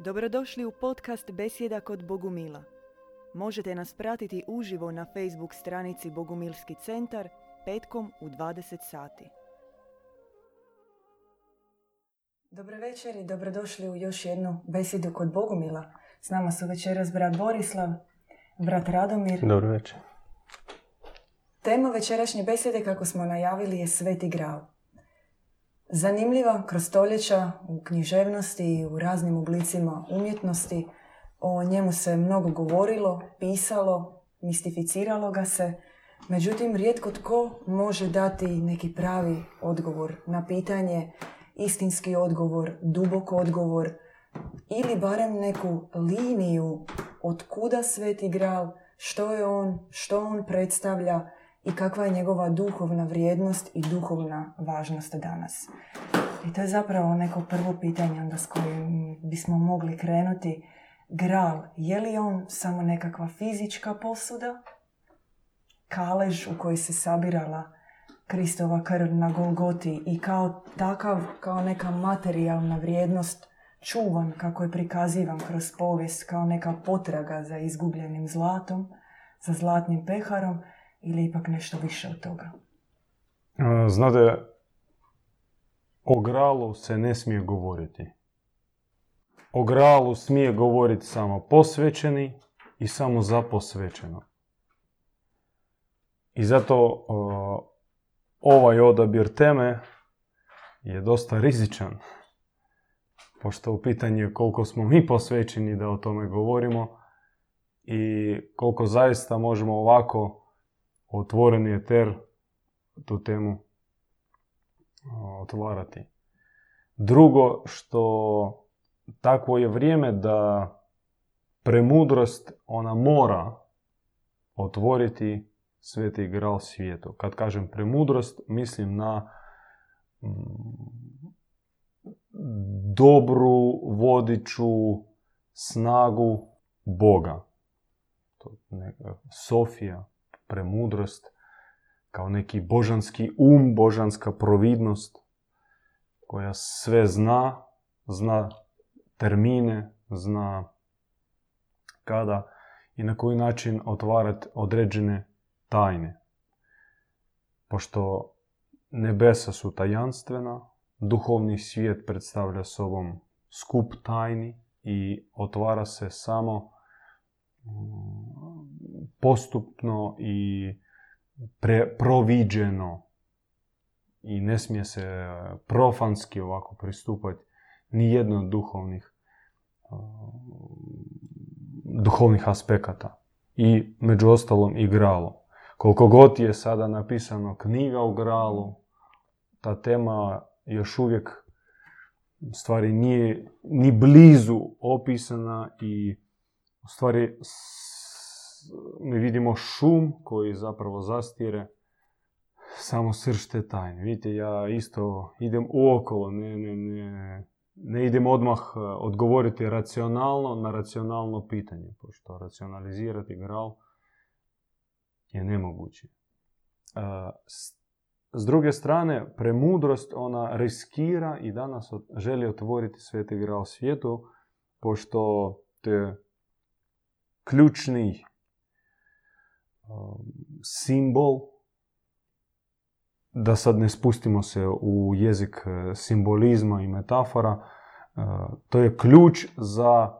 Dobrodošli u podcast Besjeda kod Bogumila. Možete nas pratiti uživo na Facebook stranici Bogumilski centar petkom u 20 sati. Dobro večer i dobrodošli u još jednu besjedu kod Bogumila. S nama su večeras brat Borislav, brat Radomir. Dobro večer. Tema večerašnje besjede, kako smo najavili, je Sveti Graal. Zanimljiva kroz stoljeća u književnosti i u raznim oblicima umjetnosti. O njemu se mnogo govorilo, pisalo, mistificiralo ga se. Međutim, rijetko tko može dati neki pravi odgovor na pitanje, istinski odgovor, dubok odgovor ili barem neku liniju od kuda Sveti Gral, što je on, što on predstavlja i kakva je njegova duhovna vrijednost i duhovna važnost danas. I to je zapravo neko prvo pitanje onda s kojim bismo mogli krenuti. Gral, je li on samo nekakva fizička posuda? Kalež u koji se sabirala Kristova krv na Golgoti i kao takav, kao neka materijalna vrijednost čuvan kako je prikazivan kroz povijest kao neka potraga za izgubljenim zlatom, za zlatnim peharom ili ipak nešto više od toga? Znate, o gralu se ne smije govoriti. O gralu smije govoriti samo posvećeni i samo za posvećeno. I zato ovaj odabir teme je dosta rizičan. Pošto u pitanju je koliko smo mi posvećeni da o tome govorimo i koliko zaista možemo ovako otvoreni eter tu temu otvarati. Drugo, što takvo je vrijeme da premudrost ona mora otvoriti sveti gral svijetu. Kad kažem premudrost, mislim na mm, dobru vodiču snagu Boga. To Sofija, premudrost, kao neki božanski um, božanska providnost koja sve zna, zna termine, zna kada i na koji način otvarati određene tajne. Pošto nebesa su tajanstvena, duhovni svijet predstavlja sobom skup tajni i otvara se samo postupno i pre, proviđeno i ne smije se profanski ovako pristupati ni jedno od duhovnih duhovnih aspekata i među ostalom i gralo. Koliko god je sada napisano knjiga u gralu, ta tema još uvijek stvari nije ni blizu opisana i stvari mi vidimo šum koji zapravo zastire samo srž te tajne. Vidite, ja isto idem uokolo, ne, ne, ne, ne idem odmah e, odgovoriti racionalno na racionalno pitanje, pošto racionalizirati gral je nemoguće. E, s druge strane, premudrost ona riskira i danas želi otvoriti sveti gral svijetu, pošto te ključni simbol, da sad ne spustimo se u jezik e, simbolizma i metafora, e, to je ključ za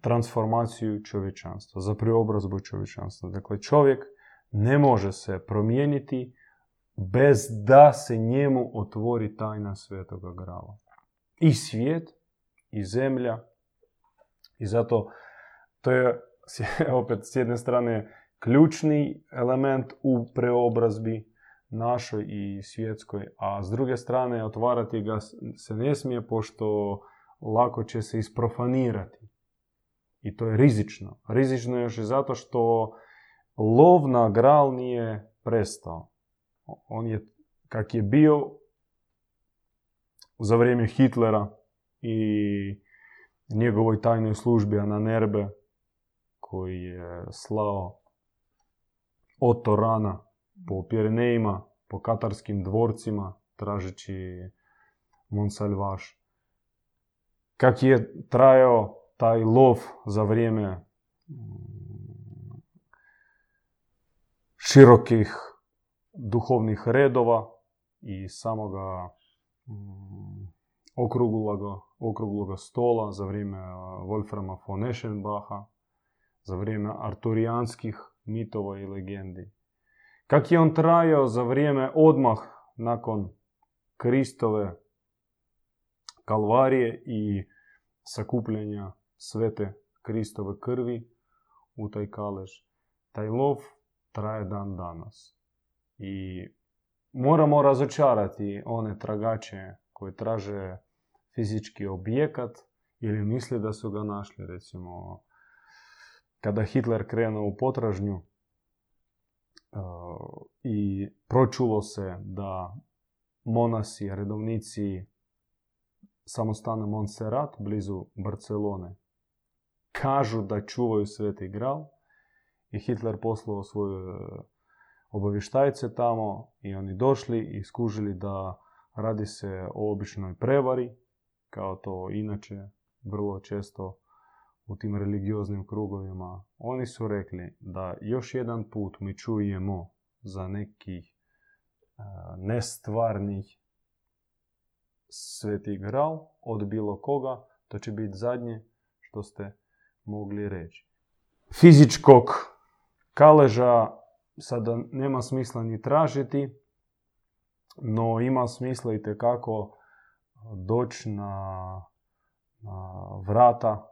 transformaciju čovječanstva, za preobrazbu čovječanstva. Dakle, čovjek ne može se promijeniti bez da se njemu otvori tajna svetoga grava. I svijet, i zemlja, i zato to je opet s jedne strane ključni element u preobrazbi našoj i svjetskoj, a s druge strane otvarati ga se ne smije pošto lako će se isprofanirati. I to je rizično. Rizično je još i zato što lov na gral nije prestao. On je, kak je bio za vrijeme Hitlera i njegovoj tajnoj službi Ananerbe koji je slao od Torana po Pirenejima, po katarskim dvorcima, tražeći Monsalvaš. kak je trajao taj lov za vrijeme širokih duhovnih redova i samoga okrugloga, okrugloga stola za vrijeme Wolframa von Eschenbacha, za vrijeme arturijanskih mitova i legendi. Kak je on trajao za vrijeme odmah nakon Kristove kalvarije i sakupljanja svete Kristove krvi u taj kalež. Taj lov traje dan danas. I moramo razočarati one tragače koji traže fizički objekat ili misle da su ga našli. Recimo, kada Hitler krenuo u potražnju uh, i pročulo se da monasi, redovnici samostana Montserrat blizu Barcelone kažu da čuvaju sveti gral i Hitler poslao svoje obavještajce tamo i oni došli i skužili da radi se o običnoj prevari, kao to inače vrlo često u tim religioznim krugovima. Oni su rekli da još jedan put mi čujemo za nekih nestvarnih sveti gral od bilo koga, to će biti zadnje što ste mogli reći. Fizičkog kaleža sada nema smisla ni tražiti, no ima smisla i tekako doći na, na vrata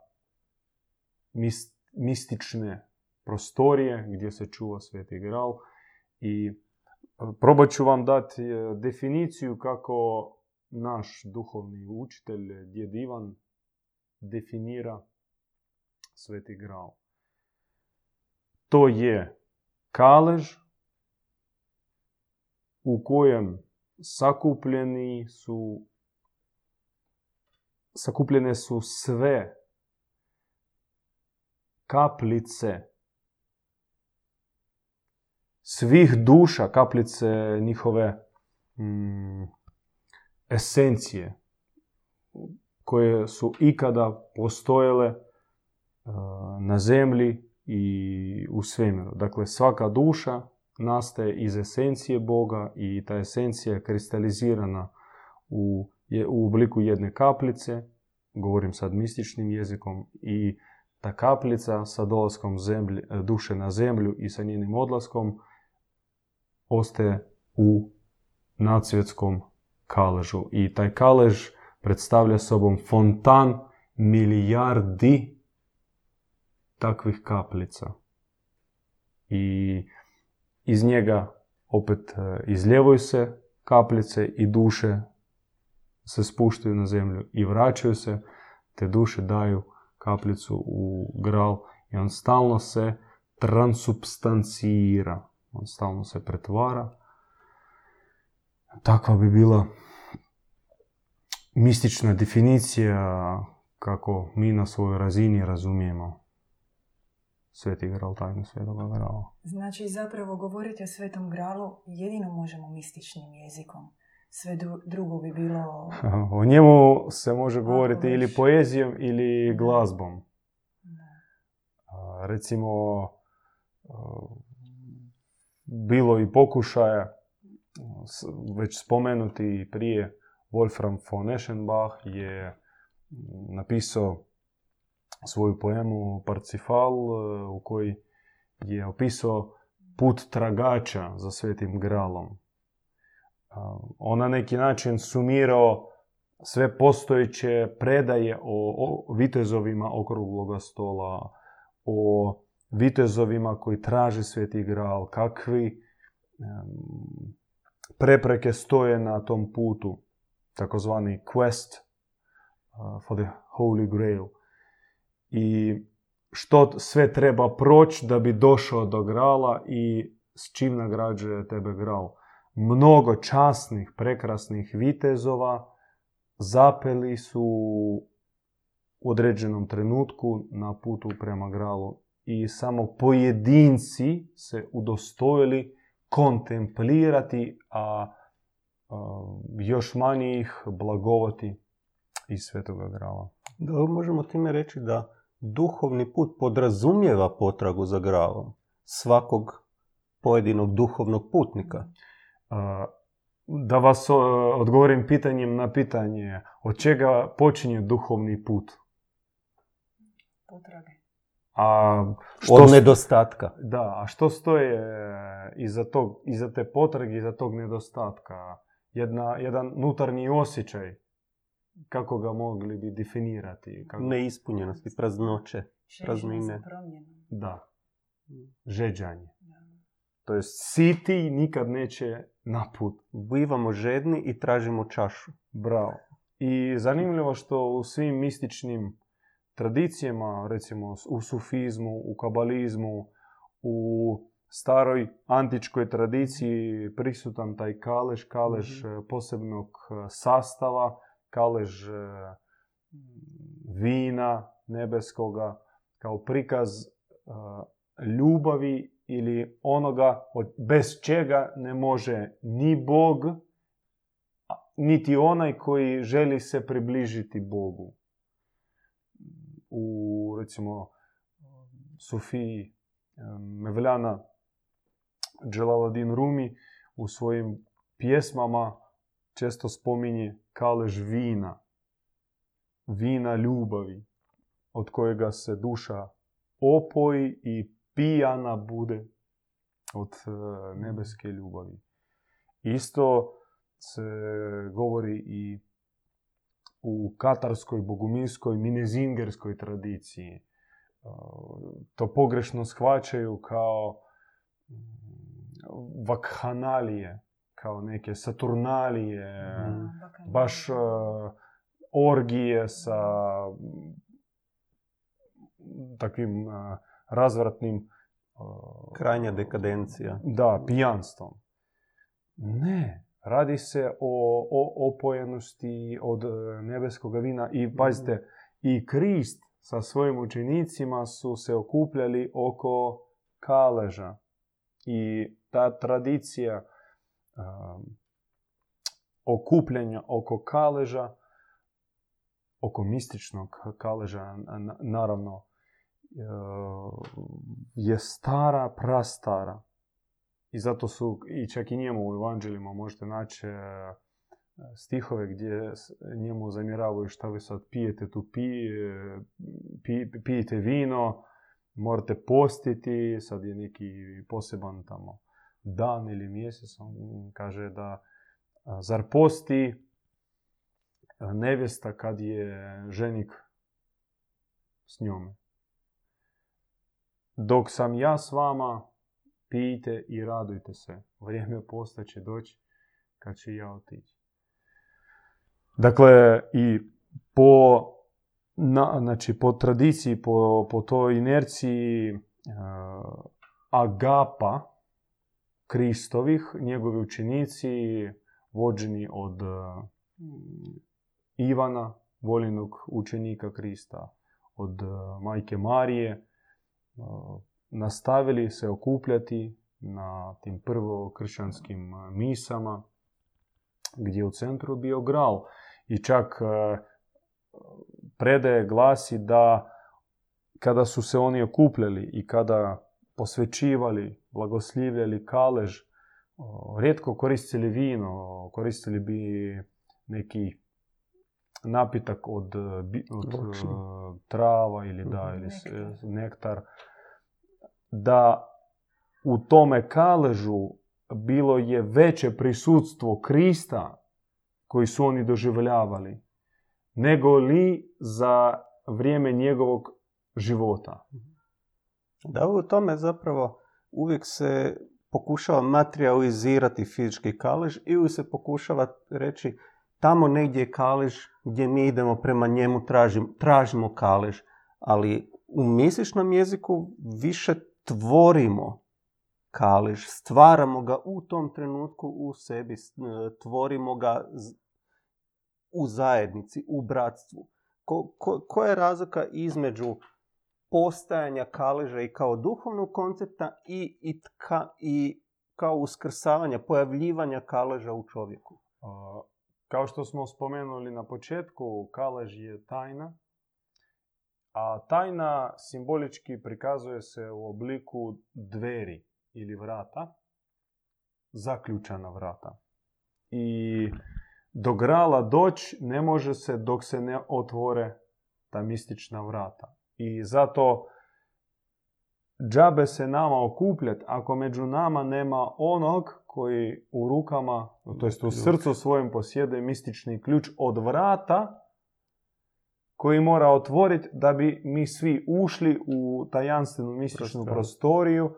mistične prostorije gdje se čuva sveti gral i probat ću vam dati e, definiciju kako naš duhovni učitelj, djed Ivan, definira sveti gral. To je kalež u kojem sakupljeni su sakupljene su sve kaplice svih duša, kaplice njihove mm, esencije koje su ikada postojele na zemlji i u svemiru. Dakle, svaka duša nastaje iz esencije Boga i ta esencija je kristalizirana u, u obliku jedne kaplice, govorim sad mističnim jezikom, i ta kaplica sa dolaskom zemlje, duše na zemlju i sa njenim odlaskom ostaje u nadsvjetskom kaležu. I taj kalež predstavlja sobom fontan milijardi takvih kaplica. I iz njega opet e, izljevuju se kaplice i duše se spuštaju na zemlju i vraćaju se, te duše daju kaplicu u gral i on stalno se transubstancira, on stalno se pretvara. Takva bi bila mistična definicija kako mi na svojoj razini razumijemo Sveti Gral, tajnu Svetoga Grala. Znači zapravo govoriti o Svetom Gralu jedino možemo mističnim jezikom. Sve drugo bi bilo... O njemu se može govoriti ili poezijom ili glazbom. Recimo, bilo i pokušaja, već spomenuti prije, Wolfram von Eschenbach je napisao svoju poemu Parcifal e, u koji je opisao put tragača za svetim gralom. On na neki način sumirao sve postojeće predaje o, o vitezovima okrugloga stola, o vitezovima koji traže sveti gral, kakvi prepreke stoje na tom putu, takozvani quest uh, for the Holy Grail i što sve treba proći da bi došao do grala i s čim nagrađuje tebe gral. Mnogo časnih, prekrasnih vitezova zapeli su u određenom trenutku na putu prema gralu i samo pojedinci se udostojili kontemplirati, a, a još manje ih blagovati iz svetoga grala. Da možemo time reći da duhovni put podrazumijeva potragu za gravom svakog pojedinog duhovnog putnika. Da vas odgovorim pitanjem na pitanje, od čega počinje duhovni put? Potrage. A što od nedostatka. Da, a što stoje iza, tog, iza te potrage, iza tog nedostatka? Jedna, jedan unutarnji osjećaj, kako ga mogli bi definirati? Kako... Neispunjenosti, praznoće, praznine. Da, žeđanje. To je siti nikad neće naput. Bivamo žedni i tražimo čašu. Bravo. I zanimljivo što u svim mističnim tradicijama, recimo u sufizmu, u kabalizmu, u staroj antičkoj tradiciji prisutan taj kalež, kalež mm posebnog e, sastava, kalež e, vina nebeskoga kao prikaz ljubavi ili onoga bez čega ne može ni Bog, niti onaj koji želi se približiti Bogu. U, recimo, Sofiji Mevljana Dželaladin Rumi u svojim pjesmama često spominje kalež vina. Vina ljubavi, od kojega se duša opoji i pijana bude od e, nebeske ljubavi. Isto se govori i u katarskoj, boguminskoj, minezingerskoj tradiciji. E, to pogrešno shvaćaju kao mm, vakhanalije, kao neke saturnalije, baš e, orgije sa takvim razvratnim... Krajnja dekadencija. Da, pijanstvom. Ne, radi se o, o opojenosti od e, nebeskog vina i pazite, i Krist sa svojim učenicima su se okupljali oko kaleža. I ta tradicija um, okupljanja oko kaleža, oko mističnog kaleža, naravno, je stara, prastara. I zato su, i čak i njemu u evanđeljima možete naći e, stihove gdje njemu zamjeravaju šta vi sad pijete tu pije, pijete vino, morate postiti, sad je neki poseban tamo dan ili mjesec, on kaže da zar posti nevjesta kad je ženik s njome. Dok sam ja s vama, pijte i radujte se. Vrijeme posta će doći kad će ja otići. Dakle, i po, znači, po tradiciji, po, po toj inerciji uh, agapa Kristovih, njegovi učenici, vođeni od uh, Ivana, voljenog učenika Krista, od uh, majke Marije, nastavili se okupljati na tim prvo kršćanskim misama, gdje u centru bio gral. I čak predaje glasi da kada su se oni okupljali i kada posvećivali, blagoslivljali kalež, rijetko koristili vino, koristili bi neki napitak od, od trava ili da, ili nektar da u tome kaležu bilo je veće prisutstvo Krista koji su oni doživljavali, nego li za vrijeme njegovog života. Da, u tome zapravo uvijek se pokušava materializirati fizički kalež i uvijek se pokušava reći tamo negdje je kalež gdje mi idemo prema njemu, tražim, tražimo kalež. Ali u mjesečnom jeziku više tvorimo kalež, stvaramo ga u tom trenutku u sebi, tvorimo ga u zajednici, u bratstvu. Ko, ko, koja je razlika između postajanja kaleža i kao duhovnog koncepta i, i, i kao uskrsavanja, pojavljivanja kaleža u čovjeku? Kao što smo spomenuli na početku, kalež je tajna A tajna simbolički prikazuje se u obliku dveri ili vrata, zaključana vrata. I do grala doći ne može se dok se ne otvore ta mistična vrata. I zato džabe se nama okupljati ako među nama nema onog koji u rukama, to jest u srcu svojim posjeduje mistični ključ od vrata koji mora otvoriti da bi mi svi ušli u tajanstvenu mističnu prostoriju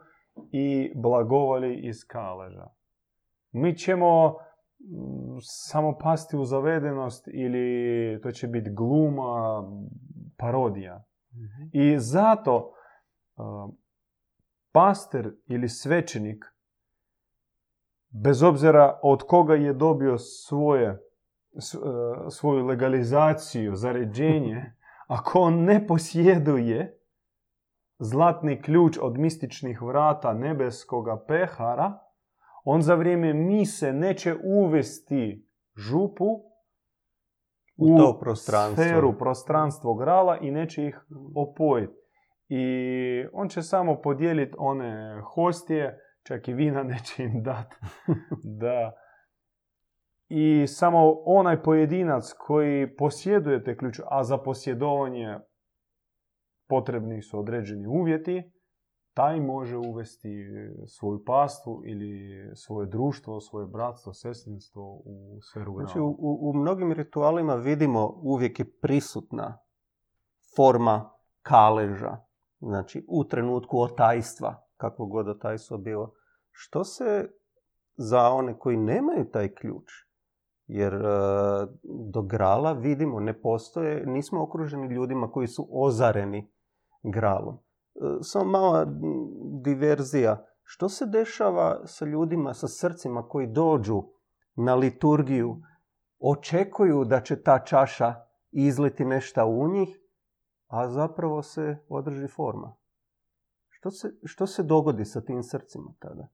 i blagovali iz kaleža. Mi ćemo samo pasti u zavedenost ili to će biti gluma, parodija. I zato pastor ili svećenik, bez obzira od koga je dobio svoje, svoju legalizaciju, zaređenje, ako on ne posjeduje zlatni ključ od mističnih vrata nebeskoga pehara, on za vrijeme mise neće uvesti župu u, to prostranstvo. sferu, prostranstvo grala i neće ih opojiti. I on će samo podijeliti one hostije, čak i vina neće im dati. da. I samo onaj pojedinac koji posjeduje te ključ, a za posjedovanje potrebni su određeni uvjeti, taj može uvesti svoju pastvu ili svoje društvo, svoje bratstvo, sestrinstvo u sferu Znači, u, u mnogim ritualima vidimo uvijek je prisutna forma kaleža. Znači, u trenutku otajstva, kako god otajstvo bilo. Što se za one koji nemaju taj ključ, jer e, do grala vidimo, ne postoje, nismo okruženi ljudima koji su ozareni gralom. E, samo mala diverzija. Što se dešava sa ljudima, sa srcima koji dođu na liturgiju, očekuju da će ta čaša izliti nešto u njih, a zapravo se održi forma. Što se, što se dogodi sa tim srcima tada?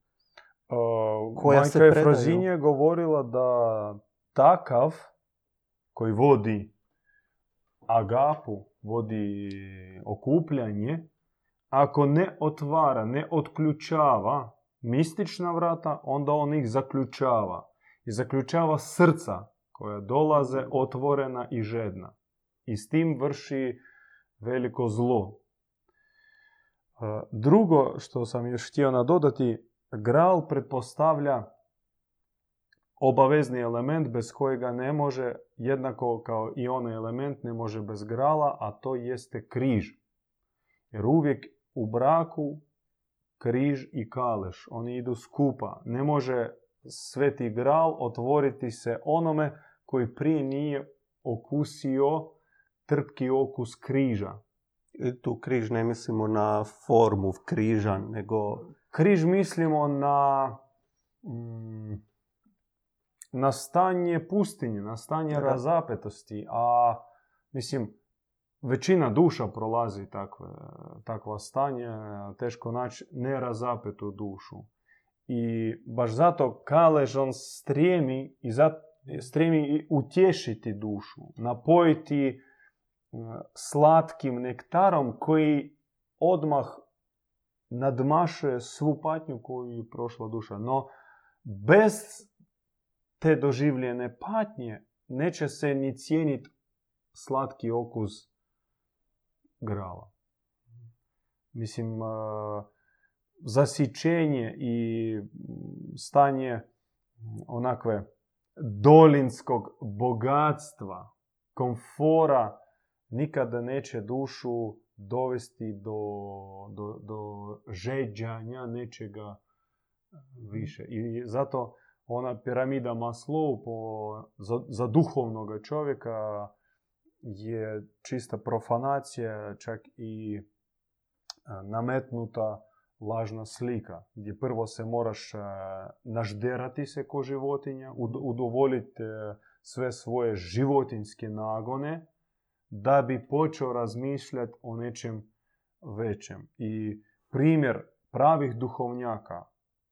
Uh, Koja se Efrozinje govorila da takav koji vodi agapu, vodi okupljanje, ako ne otvara, ne otključava mistična vrata, onda on ih zaključava. I zaključava srca koja dolaze otvorena i žedna. I s tim vrši veliko zlo. E, drugo što sam još htio nadodati, gral pretpostavlja obavezni element bez kojega ne može, jednako kao i onaj element ne može bez grala, a to jeste križ. Jer uvijek u braku križ i kaleš, oni idu skupa. Ne može sveti gral otvoriti se onome koji prije nije okusio trpki okus križa. Tu križ ne mislimo na formu križa, nego... Križ mislimo na, mm, na stanje pustinje, na stanje razapetosti, a mislim, većina duša prolazi takve, takva stanja, teško naći nerazapetu dušu. I baš zato Kalež on stremi, i stremi utješiti dušu, napojiti e, slatkim nektarom koji odmah nadmašuje svu patnju koju je prošla duša. No, bez te doživljene patnje neće se ni cijeniti slatki okus grala. Mislim, zasićenje i stanje onakve dolinskog bogatstva, komfora, nikada neće dušu dovesti do, do, do žeđanja nečega više. I zato ona piramida Maslow po, za, za duhovnog čovjeka je čista profanacija, čak i nametnuta lažna slika, gdje prvo se moraš nažderati se ko životinja, udovoljiti e, sve svoje životinske nagone, da bi počeo razmišljati o nečem većem. I primjer pravih duhovnjaka,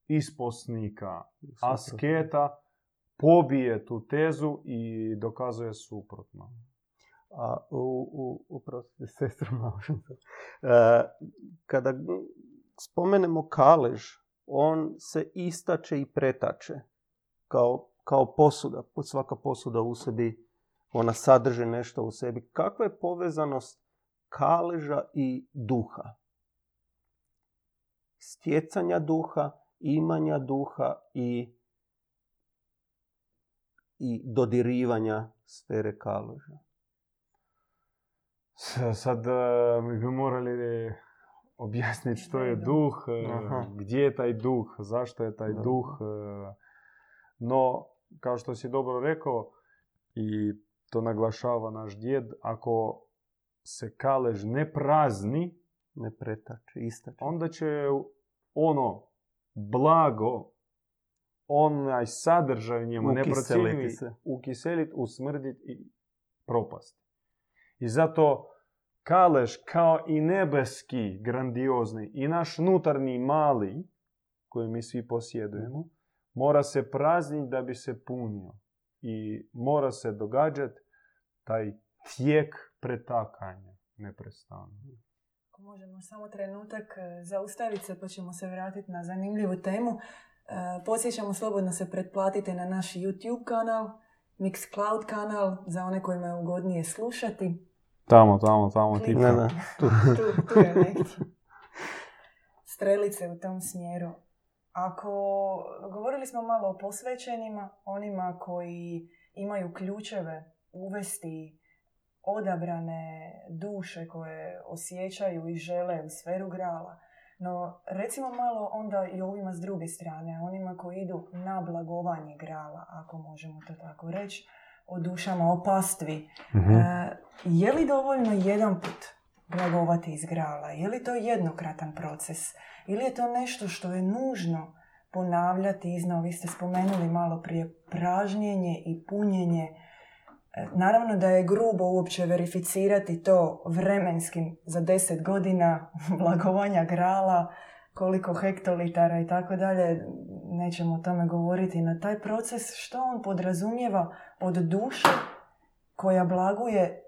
isposnika, asketa, pobije tu tezu i dokazuje suprotno. A u, u, uprostite, sestro, malo sam se- E, Kada spomenemo kalež, on se istače i pretače kao, kao posuda. Svaka posuda u sebi, ona sadrži nešto u sebi. Kakva je povezanost kaleža i duha? Stjecanja duha, imanja duha i, i dodirivanja sfere kaleža. S- Sad e, mi bi morali objasniti što je duh, e, Aha. gdje je taj duh, zašto je taj Da. duh. e, No, kao što si dobro rekao, i to naglašava naš djed, ako se kalež ne prazni, Ne pretače, istače. onda će ono blago, onaj sadržaj u njemu neprocjenjivi se. ukiselit, usmrdit i propast. I zato kalež kao i nebeski grandiozni i naš unutarnji mali, koji mi svi posjedujemo, mora se prazniti da bi se punio. I mora se događati taj tijek pretakanja neprestano. Ako možemo samo trenutak e, zaustaviti se pa ćemo se vratiti na zanimljivu temu. E, Podsjećamo slobodno se pretplatite na naš YouTube kanal, Mixcloud kanal, za one kojima je ugodnije slušati. Tamo, tamo, tamo, Klik. Ne, ne, tu. Tu, tu je. Strelice u tom smjeru. Ako govorili smo malo o posvećenima, onima koji imaju ključeve uvesti odabrane duše koje osjećaju i žele u sferu grala. No, recimo malo onda i ovima s druge strane, onima koji idu na blagovanje grala, ako možemo to tako reći, o dušama, o pastvi. Mhm. E, je li dovoljno jedan put blagovati iz grala? Je li to jednokratan proces? Ili je to nešto što je nužno ponavljati iznova? Vi ste spomenuli malo prije pražnjenje i punjenje. E, Naravno da je grubo uopće verificirati to vremenskim za 10 godina blagovanja grala, koliko hektolitara i tako dalje, nećemo o tome govoriti. Na taj proces što on podrazumijeva od duše koja blaguje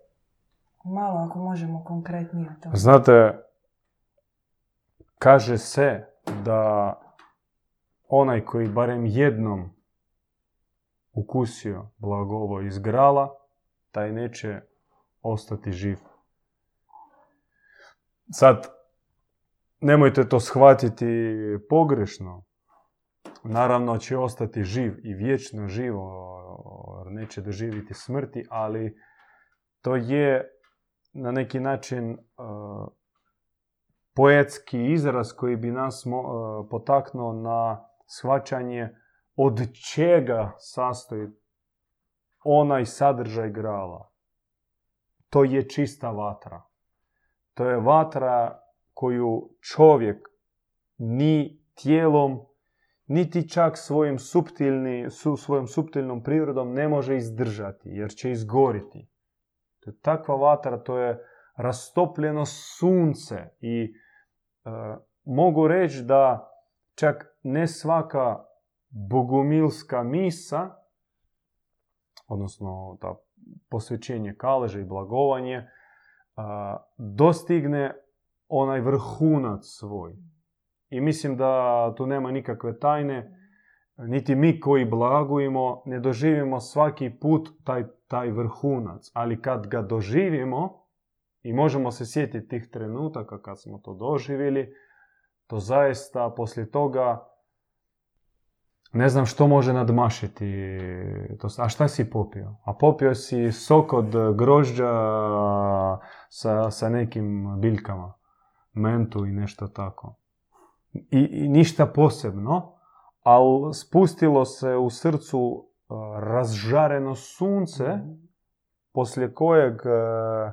malo ako možemo konkretnije o tome. Znate, kaže se da onaj koji barem jednom ukusio blagovo iz grala, taj neće ostati živ. Sad, nemojte to shvatiti pogrešno. Naravno će ostati živ i vječno živo, neće doživjeti smrti, ali to je na neki način uh, poetski izraz koji bi nas uh, potaknuo na shvaćanje od čega sastoji onaj sadržaj grala. To je čista vatra. To je vatra koju čovjek ni tijelom, niti čak svojim suptilni, su, svojom suptilnom prirodom ne može izdržati, jer će izgoriti. To je takva vatra, to je rastopljeno sunce i e, mogu reći da čak ne svaka bogumilska misa, odnosno ta posvećenje kaleže i blagovanje, dostigne onaj vrhunac svoj. I mislim da tu nema nikakve tajne, niti mi koji blagujemo ne doživimo svaki put taj, taj vrhunac, ali kad ga doživimo i možemo se sjetiti tih trenutaka kad smo to doživjeli, to zaista poslije toga ne znam što može nadmašiti. To, a šta si popio? A popio si sok od grožđa sa, sa nekim biljkama. Mentu i nešto tako. I, i ništa posebno, ali spustilo se u srcu uh, razžareno sunce, poslije kojeg uh,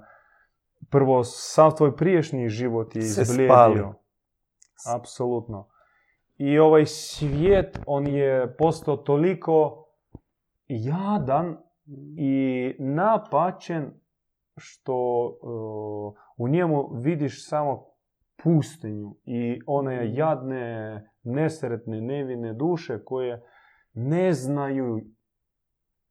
prvo sav tvoj priješnji život je izblijedio. Apsolutno. I ovaj svijet, on je postao toliko jadan i napačen što uh, u njemu vidiš samo pustinju i one jadne, nesretne, nevine duše koje ne znaju,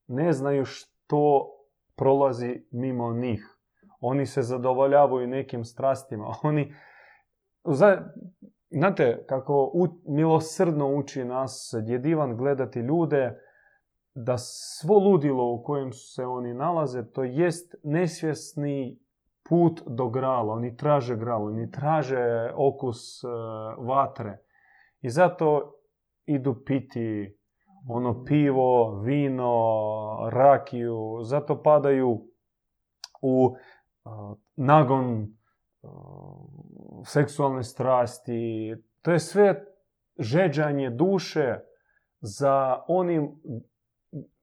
ne znaju što prolazi mimo njih. Oni se zadovoljavaju nekim strastima. Oni, za, znate, kako u, milosrdno uči nas djed Ivan gledati ljude, da svo ludilo u kojem se oni nalaze, to jest nesvjesni put do grala. Oni traže gralo, oni traže okus uh, vatre. I zato idu piti ono pivo, vino, rakiju, zato padaju u uh, nagon seksualne strasti. To je sve žeđanje duše za onim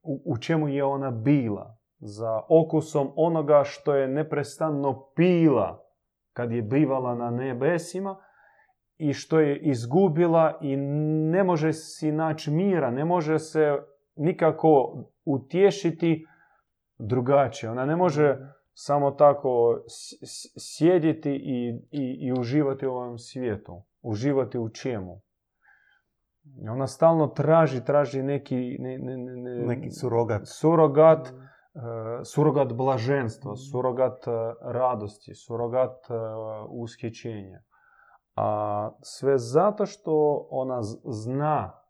u, čemu je ona bila. Za okusom onoga što je neprestano pila kad je bivala na nebesima i što je izgubila i ne može si naći mira, ne može se nikako utješiti drugačije. Ona ne može samo tako sjediti i, i, i uživati u ovom svijetu. Uživati u čemu? Ona stalno traži, traži neki... Ne, ne, ne, neki surogat. Surogat, uh, surogat blaženstva, surogat uh, radosti, surogat uh, ushićenja. A sve zato što ona zna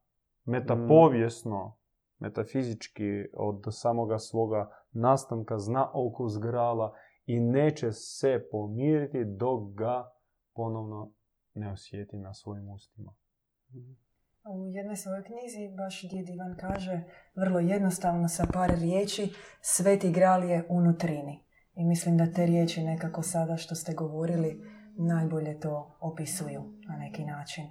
metapovijesno, metafizički od samoga svoga nastanka, zna okus grala i neće se pomiriti dok ga ponovno ne osjeti na svojim ustima. U jednoj svojoj knjizi baš djed Ivan kaže vrlo jednostavno sa par riječi sveti gral je unutrini. I mislim da te riječi nekako sada što ste govorili najbolje to opisuju na neki način.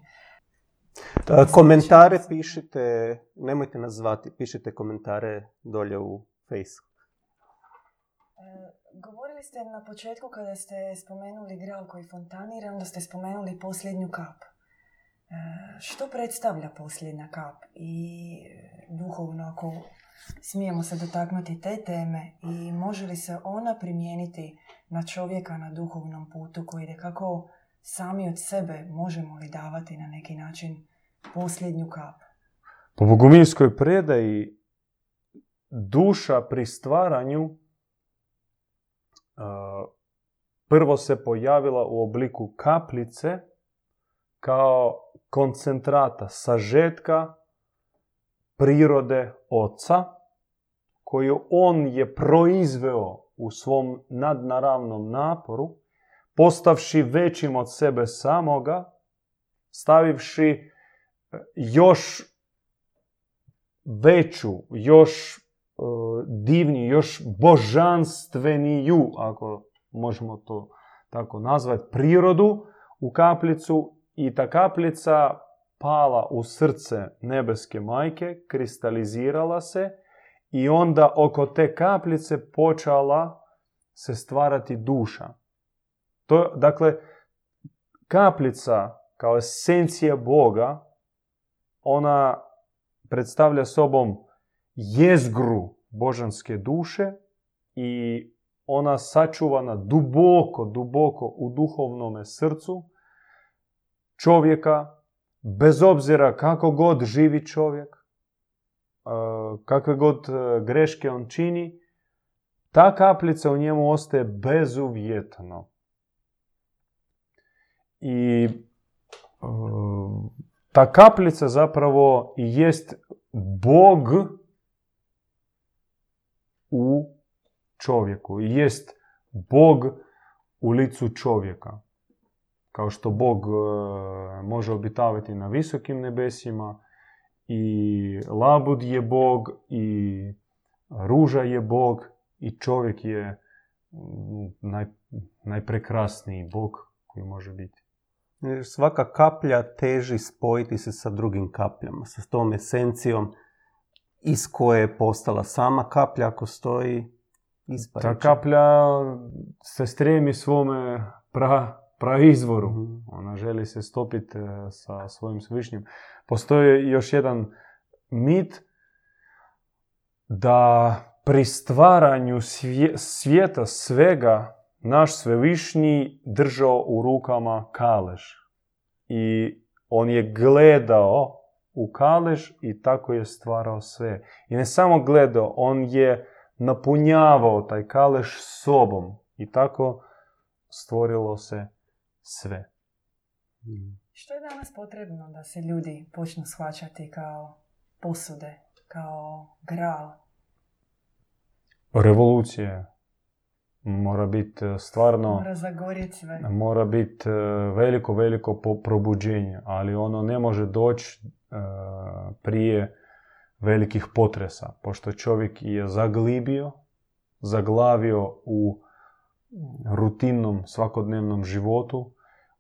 Komentare pišite, nemojte nas zvati, pišite komentare dolje u Face. E, govorili ste na početku kada ste spomenuli gral koji fontanira, onda ste spomenuli posljednju kap. E, što predstavlja posljednja kap i duhovno ako smijemo se dotaknuti te teme i može li se ona primijeniti na čovjeka na duhovnom putu koji ide kako sami od sebe možemo li davati na neki način posljednju kap? Po bogumilskoj predaji duša pri stvaranju prvo se pojavila u obliku kaplice kao koncentrata, sažetka prirode oca, koju on je proizveo u svom nadnaravnom naporu, postavši većim od sebe samoga, stavivši e, još veću, još divniju, još božanstveniju, ako možemo to tako nazvati, prirodu u kaplicu i ta kaplica pala u srce nebeske majke, kristalizirala se i onda oko te kapljice počela se stvarati duša. To, dakle, kapljica kao esencija Boga, ona predstavlja sobom jezgru božanske duše i ona sačuvana duboko, duboko u duhovnome srcu čovjeka, bez obzira kako god živi čovjek, kakve god e, greške on čini, ta kaplica u njemu ostaje bezuvjetno. I e, ta kaplica zapravo jest Bog u čovjeku. Jest Bog u licu čovjeka. Kao što Bog e, može obitavati na visokim nebesima, i labud je Bog, i ruža je Bog, i čovjek je naj, najprekrasniji Bog koji može biti. Svaka kaplja teži spojiti se sa drugim kapljama, sa tom esencijom iz koje je postala sama kaplja ako stoji ispareća. Ta kaplja se stremi svome pra, praizvoru. Mm-hmm. Ona želi se stopiti e, sa svojim svišnjim. Postoji još jedan mit da pri stvaranju svijeta svega naš svevišnji držao u rukama kalež. I on je gledao u kalež i tako je stvarao sve. I ne samo gledao, on je napunjavao taj kalež sobom I tako stvorilo se sve. Što je danas potrebno da se ljudi počnu shvaćati kao posude, kao gral? Revolucija mora biti e, stvarno... Mora zagorjeti sve. Mora biti e, veliko, veliko probuđenje, ali ono ne može doći prije velikih potresa, pošto čovjek je zaglibio, zaglavio u rutinnom svakodnevnom životu,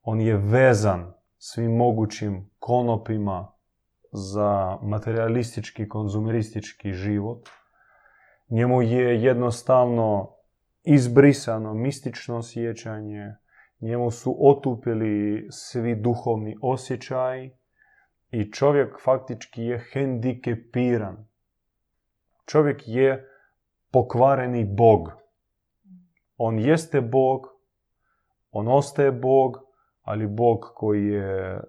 on je vezan svim mogućim konopima za materialistički, konzumeristički život. Njemu je jednostavno izbrisano mistično sjećanje, njemu su otupili svi duhovni osjećaji i čovjek faktički je hendikepiran. Čovjek je pokvareni bog. On jeste bog, on ostaje bog, ali bog koji je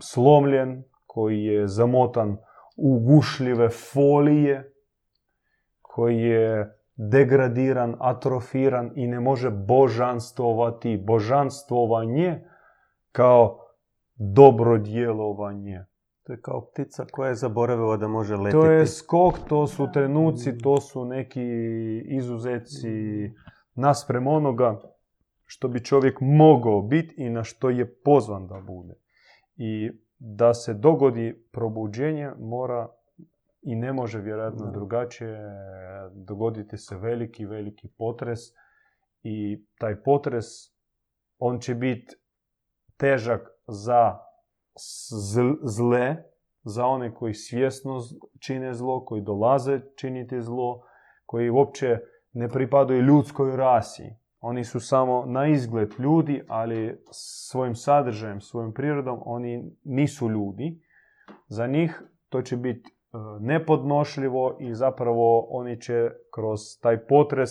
slomljen, koji je zamotan u gušljive folije, koji je degradiran, atrofiran i ne može božanstvovati. Božanstvovanje kao dobro djelovanje. To je kao ptica koja je zaboravila da može letiti. To je skok, to su trenuci, to su neki izuzeci nasprem onoga što bi čovjek mogao biti i na što je pozvan da bude. I da se dogodi probuđenje mora i ne može vjerojatno drugačije dogoditi se veliki, veliki potres i taj potres on će biti težak za zle, za one koji svjesno čine zlo, koji dolaze činiti zlo, koji uopće ne pripadaju ljudskoj rasi. Oni su samo na izgled ljudi, ali svojim sadržajem, svojim prirodom oni nisu ljudi. Za njih to će biti e, nepodnošljivo i zapravo oni će kroz taj potres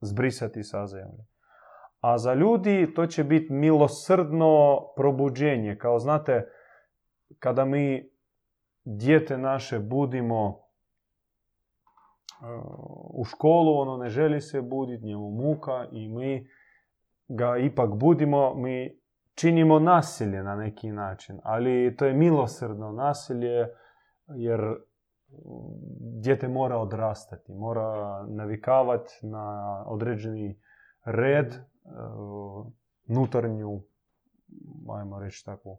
zbrisati sa zemlje. A za ljudi to će biti milosrdno probuđenje. Kao znate, kada mi dijete naše budimo u školu, ono ne želi se buditi, njemu muka i mi ga ipak budimo, mi činimo nasilje na neki način, ali to je milosrdno nasilje jer dijete mora odrastati, mora navikavati na određeni red, nutarnju, ajmo reći takvu,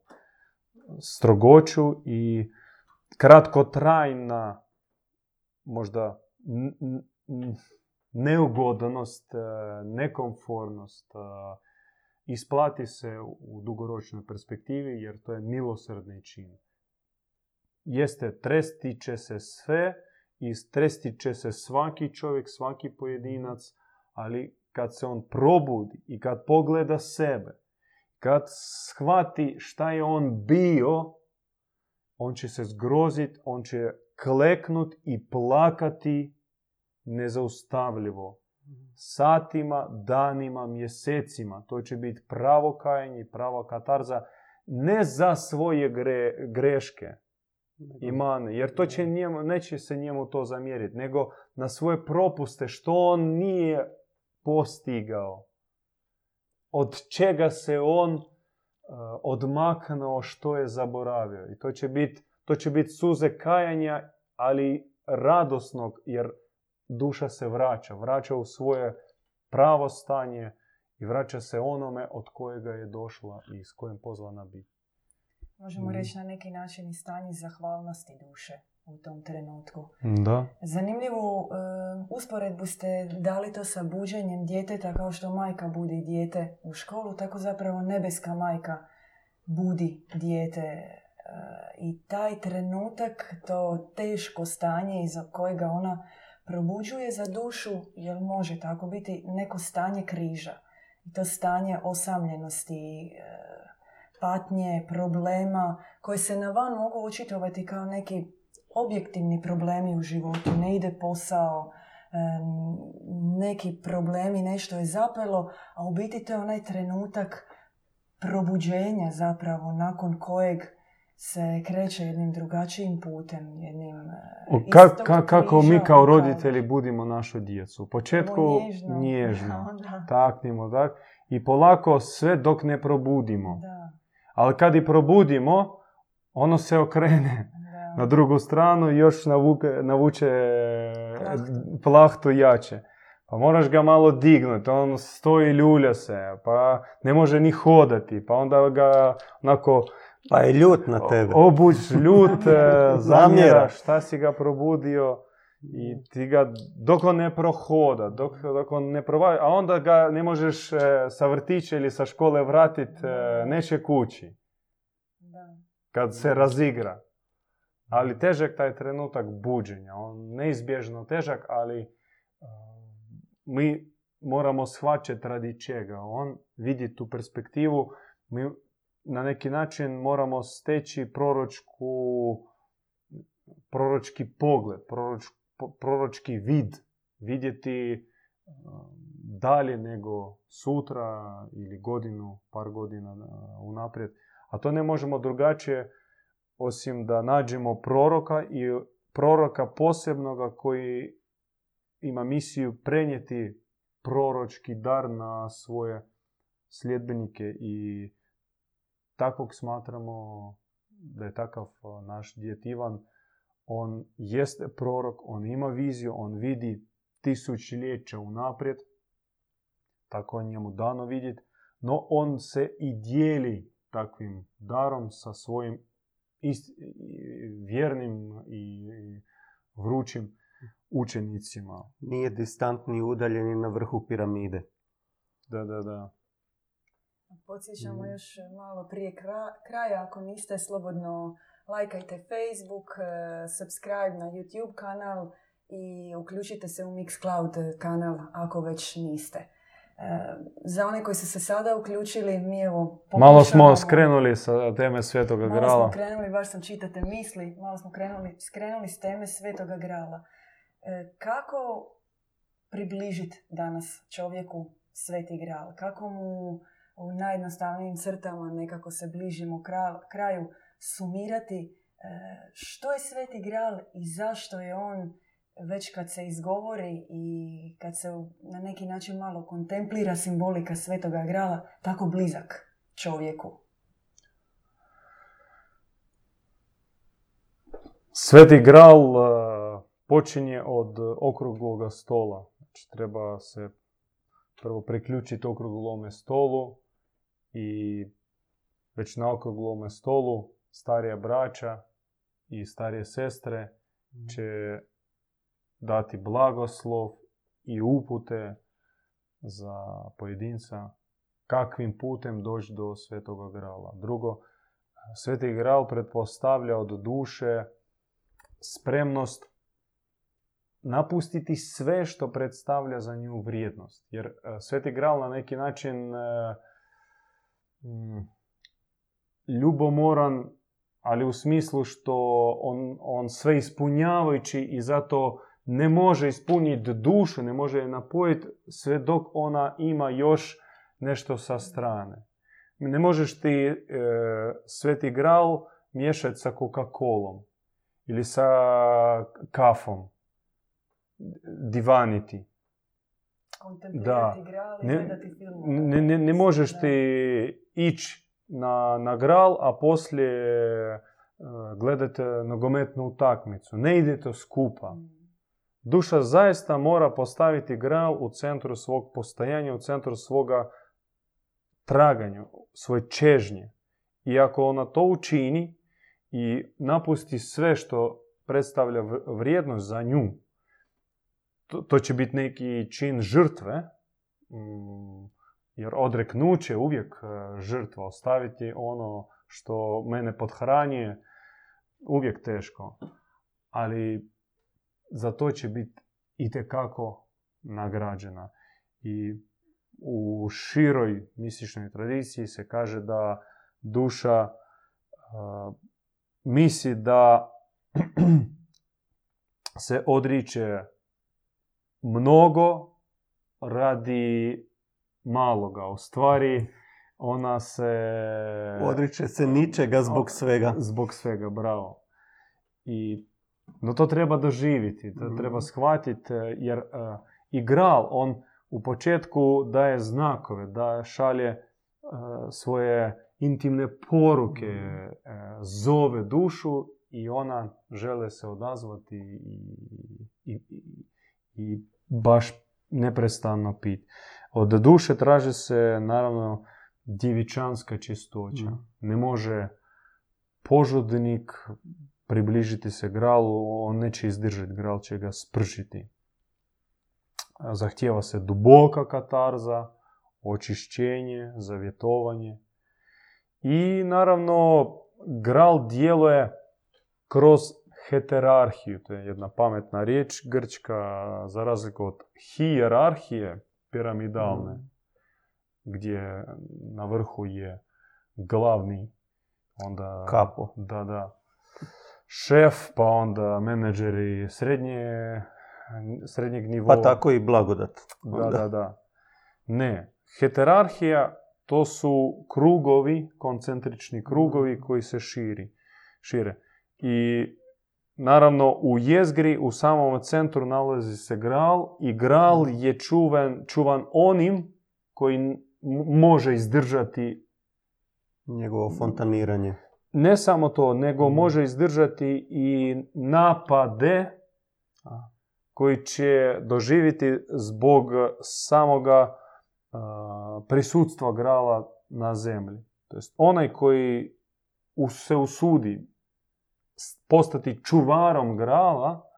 strogoću i kratkotrajna možda neugodnost, e, nekomfornost e, isplati se u dugoročnoj perspektivi jer to je milosrdni čin. Jeste, tresti će se sve i tresti će se svaki čovjek, svaki pojedinac, ali kad se on probudi i kad pogleda sebe, kad shvati šta je on bio, on će se zgroziti, on će kleknut i plakati nezaustavljivo. Satima, danima, mjesecima. To će biti pravo kajanje, prava katarza. Ne za svoje greške i mane, jer to će njemu, neće se njemu to zamjeriti, nego na svoje propuste što on nije postigao. Od čega se on uh, odmaknuo što je zaboravio. I to će biti to će biti suze kajanja, ali radosnog, jer duša se vraća. Vraća u svoje pravo stanje i vraća se onome od kojega je došla i s kojim pozvana biti. Možemo reći na neki način i stanje zahvalnosti duše u tom trenutku. Da. Zanimljivu uh, usporedbu ste dali to sa buđenjem djeteta kao što majka budi dijete u školu, tako zapravo nebeska majka budi dijete i taj trenutak, to teško stanje iza kojega ona probuđuje za dušu, jer može tako biti, neko stanje križa. I to stanje osamljenosti, e, patnje, problema, koje se na van mogu očitovati kao neki objektivni problemi u životu. Ne ide posao, neki problemi, nešto je zapelo, a u biti to je onaj trenutak probuđenja zapravo nakon kojeg se kreće jednim drugačijim putem, jednim... e, ka- ka- kako križa mi kao roditelji budimo našu djecu. U početku nježno. nježno, Onda, taknimo, tak, i polako sve dok ne probudimo. da, Ali kad i probudimo, ono se okrene da. Na drugu stranu i još navuke, navuče Plahtu. jače. Pa moraš ga malo dignuti, on stoji i ljulja se, pa ne može ni hodati, pa onda ga onako Pa je ljut na tebe. obuć ljut, e, zamjera šta si ga probudio i ti ga, dok on ne prohoda, dok, dok on ne provaja, a onda ga ne možeš e, sa vrtića ili sa škole vratiti, neće kući da. kad se razigra. Ali težak taj trenutak buđenja, on neizbježno težak, ali uh, mi moramo shvaćati radi čega. On vidi tu perspektivu, mi na neki način moramo steći proročku, proročki pogled, proroč, proročki vid, vidjeti uh, dalje nego sutra ili godinu, par godina uh, unaprijed. A to ne možemo drugačije osim da nađemo proroka i proroka posebnoga koji ima misiju prenijeti proročki dar na svoje sljedbenike i takvog smatramo da je takav naš djed Ivan. On jeste prorok, on ima viziju, on vidi tisućljeća unaprijed, tako je njemu dano vidjeti, no on se i dijeli takvim darom sa svojim ist- vjernim i i vrućim učenicima. Nije distantni i udaljeni na vrhu piramide. Da, da, da. Podsjećamo Mm. još malo prije kra- kraja, ako niste, slobodno lajkajte Facebook, e, subscribe na YouTube kanal i uključite se u Mixcloud kanal ako već niste. Za one koji su se sada uključili, mi evo Malo smo pokušavamo- skrenuli sa teme Svetoga Malo grala. smo krenuli, baš sam čitate misli, malo smo krenuli, skrenuli s teme Svetoga grala. E, kako približiti danas čovjeku Sveti gral? Kako mu u najjednostavnijim crtama nekako se bližimo kra- kraju sumirati e, što je Sveti gral i zašto je on već kad se izgovori i kad se na neki način malo kontemplira simbolika Svetoga grala tako blizak čovjeku? Sveti gral e, počinje od okrugloga stola. Znači, treba se prvo priključiti okruglome stolu i već na okruglome stolu starija braća i starije sestre će dati blagoslov i upute za pojedinca kakvim putem doći do svetoga grala. Drugo, sveti gral pretpostavlja od duše spremnost napustiti sve što predstavlja za nju vrijednost. Jer e, Sveti Gral na neki način e, ljubomoran, ali u smislu što on, on sve ispunjavajući i zato ne može ispuniti dušu, ne može je napojiti sve dok ona ima još nešto sa strane. Ne možeš ti e, Sveti Gral miješati sa Coca-Colom ili sa kafom, divaniti. I Ne-. Ne, ne, ne možeš ti ići na, na gral, a poslije e, gledati nogometnu utakmicu. Ne ide to skupa. Duša zaista mora postaviti gral u centru svog postajanja, u centru svoga traganja, svoje čežnje. I ako ona to učini i napusti sve što predstavlja vrijednost za nju, to, to će biti neki čin žrtve, mm, jer odreknuće je uvijek e, žrtva, ostaviti ono što mene podhranjuje, uvijek teško. Ali za to će biti itekako nagrađena. I u široj mističnoj tradiciji se kaže da duša uh, misli da se odriče mnogo radi maloga. U stvari, Ona se... Odriče se ničega zbog svega. Zbog svega, bravo. I, no to treba doživjeti, to Mhm. treba shvatiti, jer uh, i gral, on u početku daje znakove, da šalje uh, svoje intimne poruke, Mhm. uh, zove dušu i ona žele se odazvati i, i, i, baš neprestano piti. Od duše traži se naravno djevičanska čistoća. Mhm. Ne može požudnik približiti se gralu, on neće izdržati, gral će ga spržiti. Zahtjeva se duboka katarza, očišćenje, zavjetovanje. I naravno, gral djeluje kroz heterarhiju, to je jedna pametna riječ grčka, za razliku od hijerarhije piramidalne, Mm. gdje na vrhu je glavni, onda... Kapo. Da, da. Šef, pa onda menadžeri srednje, srednjeg nivoa. Pa tako i blagodat. Da, da, da. Ne. Heterarhija to su krugovi, koncentrični krugovi koji se širi, šire. I naravno u jezgri u samom centru nalazi se gral i gral je čuvan, čuvan onim koji može izdržati Njegovo fontaniranje. Ne samo to, nego Mhm. može izdržati i napade koji će doživjeti zbog samoga a, prisutstva grala na zemlji. To jest onaj koji se usudi postati čuvarom grala,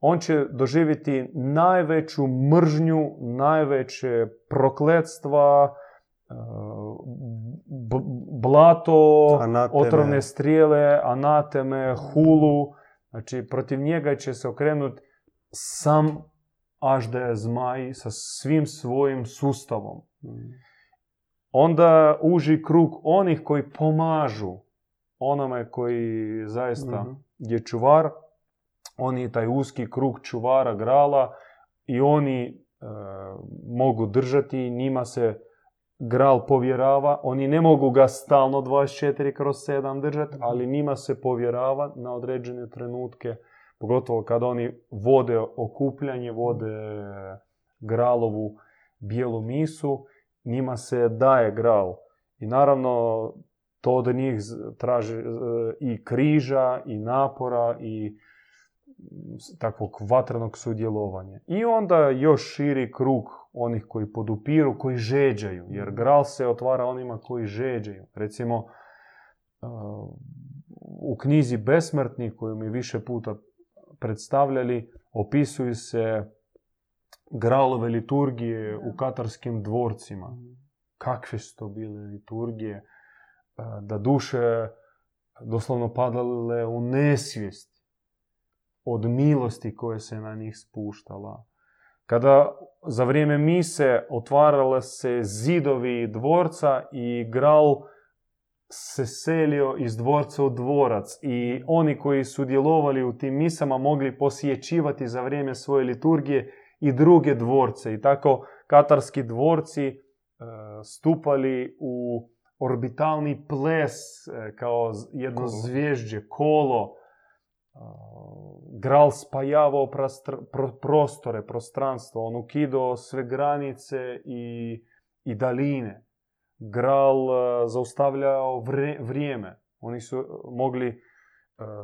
on će doživjeti najveću mržnju, najveće prokletstva, blato, Anateme. otrovne strijele, anateme, hulu. Znači, protiv njega će se okrenuti sam Aždaja zmaj sa svim svojim sustavom. Onda uži krug onih koji pomažu onome koji zaista Mhm. je čuvar. On je taj uski krug čuvara grala i oni e, mogu držati, njima se gral povjerava. Oni ne mogu ga stalno 24 kroz 7 držati, ali njima se povjerava na određene trenutke. Pogotovo kad oni vode okupljanje, vode gralovu bijelu misu, njima se daje gral. I naravno to od njih traži i križa, i napora, i takvog vatrenog sudjelovanja. I onda još širi krug onih koji podupiru, koji žeđaju, jer gral se otvara onima koji žeđaju. Recimo, e, u knjizi Besmrtni, koju mi više puta predstavljali, opisuju se gralove liturgije u katarskim dvorcima. Kakve su to bile liturgije, e, da duše doslovno padale u nesvijest od milosti koje se na njih spuštala. Kada za vrijeme mise otvarale se zidovi dvorca i gral se selio iz dvorca u dvorac i oni koji su djelovali u tim misama mogli posjećivati za vrijeme svoje liturgije i druge dvorce i tako katarski dvorci e, stupali u orbitalni ples e, kao jedno zvježđe, kolo. Gral spajavao pro- prostore, prostranstvo, on ukidao sve granice i, i daline. Gral e, zaustavljao vre- vrijeme. Oni su e, mogli e,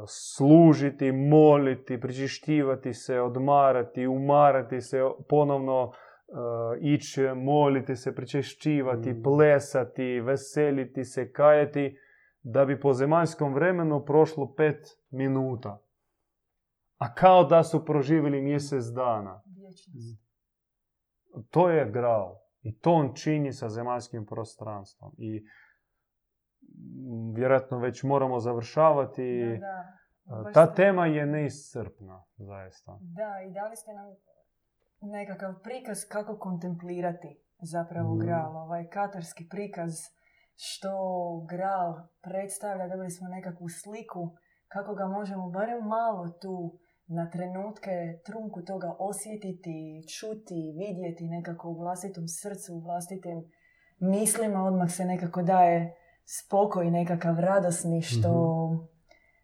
služiti, moliti, pričištivati se, odmarati, umarati se, ponovno ići, moliti se, pričešćivati, Mm. plesati, veseliti se, kajati, da bi po zemaljskom vremenu prošlo pet minuta. A kao da su proživjeli mjesec dana. To je gral. I to on čini sa zemaljskim prostranstvom. I mm, vjerojatno već moramo završavati. Da, da. A, Baš Ta ste- tema je neiscrpna, zaista. Da, i dali ste nam nekakav prikaz kako kontemplirati zapravo Mhm. gral, ovaj katarski prikaz što gral predstavlja, dobili smo nekakvu sliku kako ga možemo barem malo tu na trenutke trunku toga osjetiti, čuti, vidjeti nekako u vlastitom srcu, u vlastitim mislima odmah se nekako daje spokoj nekakav radosni što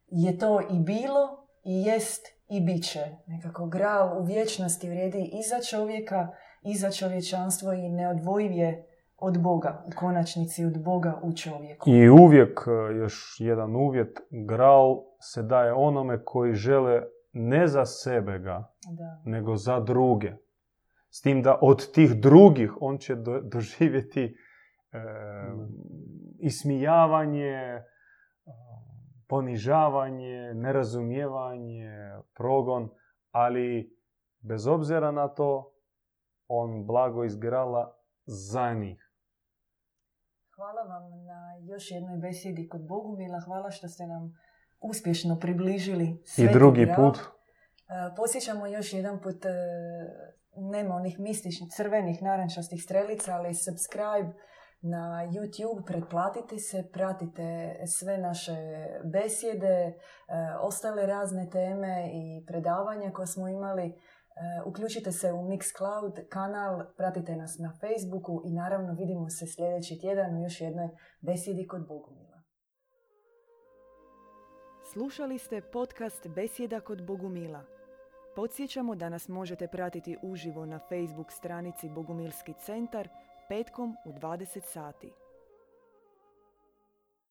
je to i bilo i jest i bit će. Nekako gral u vječnosti vrijedi i za čovjeka i za čovječanstvo i neodvojiv je od Boga, u konačnici od Boga u čovjeku. I uvijek, e, još jedan uvjet, gral se daje onome koji žele ne za sebe ga, Da. nego za druge. S tim da od tih drugih on će do- doživjeti e, ismijavanje, e, ponižavanje, nerazumijevanje, progon, ali bez obzira na to, on blago izgrala za njih. Hvala vam na još jednoj besjedi kod Bogumila. Hvala što ste nam uspješno približili I Sveti drugi Gral. put, E, Podsjećamo još jedan put, e, nema onih mističnih crvenih narančastih strelica, ali subscribe na YouTube, pretplatite se, pratite sve naše besjede, e, ostale razne teme i predavanja koje smo imali. E, Uključite se u Mixcloud kanal, pratite nas na Facebooku i naravno vidimo se sljedeći tjedan u još jednoj besjedi kod Bogumila. Slušali ste podcast Besjeda kod Bogumila. Podsjećamo da nas možete pratiti uživo na Facebook stranici Bogumilski centar petkom u 20 sati.